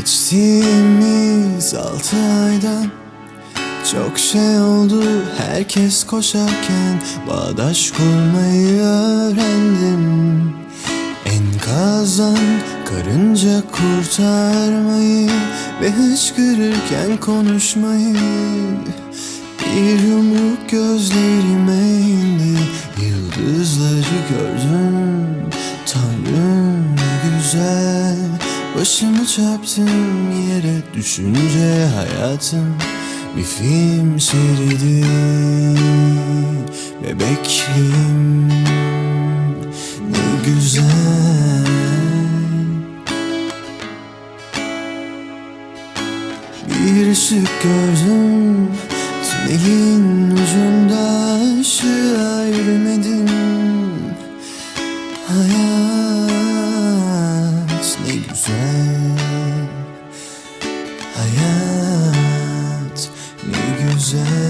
Geçtiğimiz altı aydan çok şey oldu. Herkes koşarken Bağdaş kurmayı öğrendim. Enkazdan karınca kurtarmayı Ve hıçkırırken konuşmayı. Bir yumruk gözlerime indi Yıldızları gördüm. Tanrım güzel Başımı çarptım yere düşünce hayatım bir film şeridi Bebekliğim ne güzel. Bir ışık gördüm Tünelin ucunda ışığa yürümedim ne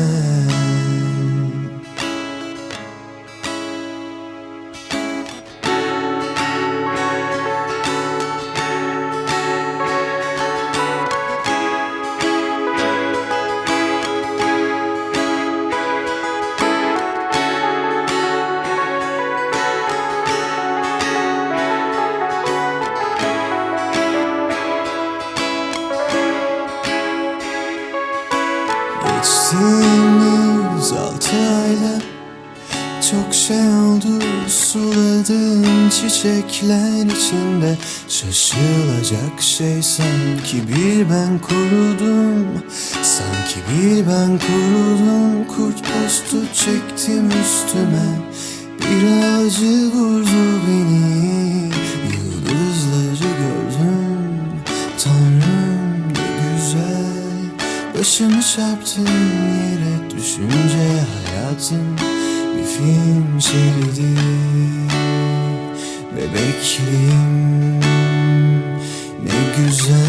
Geçtiğimiz altı ayda çok şey oldu Suladığım çiçekler içinde. Şaşılacak şey sanki bir ben kurudum Sanki bir ben kurudum. Kurt postu çektim üstüme Bir acı vurdu beni Çarptım yere düşünce hayatım bir film şeridi Bebekliğim ne güzel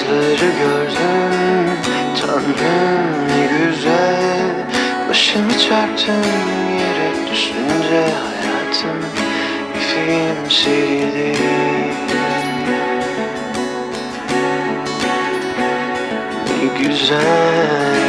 Yıldızları gördüm Tanrım ne güzel. Başımı çarptım yere düşünce hayatım Bir film şeridi Ne güzel